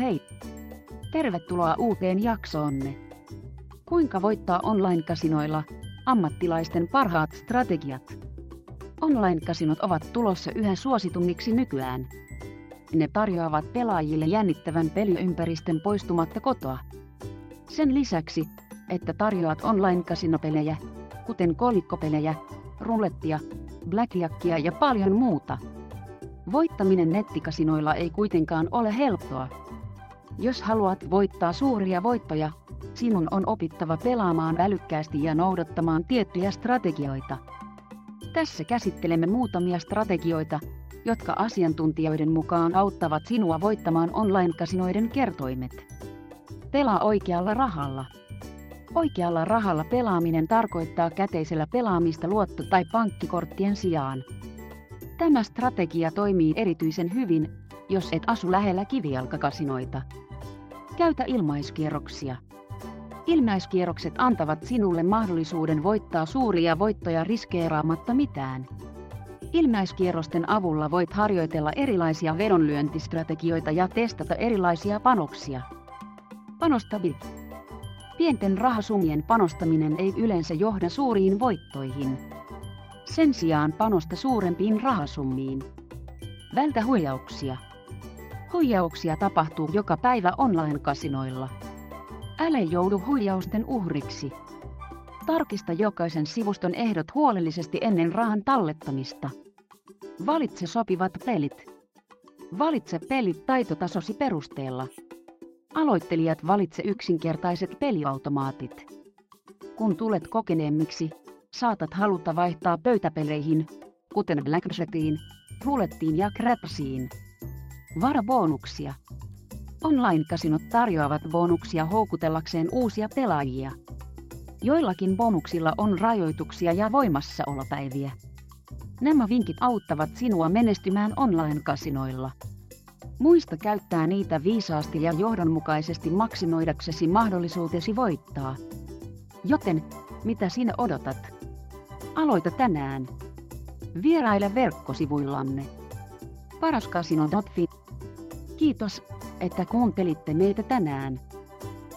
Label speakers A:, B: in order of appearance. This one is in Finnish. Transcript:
A: Hei! Tervetuloa uuteen jaksoonne. Kuinka voittaa online-kasinoilla? Ammattilaisten parhaat strategiat. Online-kasinot ovat tulossa yhä suositummiksi nykyään. Ne tarjoavat pelaajille jännittävän peliympäristön poistumatta kotoa. Sen lisäksi, että tarjoat online-kasinopelejä, kuten kolikkopelejä, rulettia, blackjackia ja paljon muuta. Voittaminen nettikasinoilla ei kuitenkaan ole helppoa. Jos haluat voittaa suuria voittoja, sinun on opittava pelaamaan älykkäästi ja noudattamaan tiettyjä strategioita. Tässä käsittelemme muutamia strategioita, jotka asiantuntijoiden mukaan auttavat sinua voittamaan online-kasinoiden kertoimet. Pelaa oikealla rahalla. Oikealla rahalla pelaaminen tarkoittaa käteisellä pelaamista luotto- tai pankkikorttien sijaan. Tämä strategia toimii erityisen hyvin, jos et asu lähellä kivijalkakasinoita. Käytä ilmaiskierroksia. Ilmaiskierrokset antavat sinulle mahdollisuuden voittaa suuria voittoja riskeeraamatta mitään. Ilmaiskierrosten avulla voit harjoitella erilaisia vedonlyöntistrategioita ja testata erilaisia panoksia. Panostabi. Pienten rahasummien panostaminen ei yleensä johda suuriin voittoihin. Sen sijaan panosta suurempiin rahasummiin. Vältä huijauksia. Huijauksia tapahtuu joka päivä online-kasinoilla. Älä joudu huijausten uhriksi. Tarkista jokaisen sivuston ehdot huolellisesti ennen rahan tallettamista. Valitse sopivat pelit. Valitse pelit taitotasosi perusteella. Aloittelijat valitse yksinkertaiset peliautomaatit. Kun tulet kokeneemmiksi, saatat haluta vaihtaa pöytäpeleihin, kuten Blackjackiin, rulettiin ja crapsiin. Vara bonuksia. Online-kasinot tarjoavat bonuksia houkutellakseen uusia pelaajia. Joillakin bonuksilla on rajoituksia ja voimassaolopäiviä. Nämä vinkit auttavat sinua menestymään online-kasinoilla. Muista käyttää niitä viisaasti ja johdonmukaisesti maksimoidaksesi mahdollisuutesi voittaa. Joten, mitä sinä odotat? Aloita tänään. Vieraile verkkosivuillamme. Paraskasino.fi. Kiitos, että kuuntelitte meitä tänään.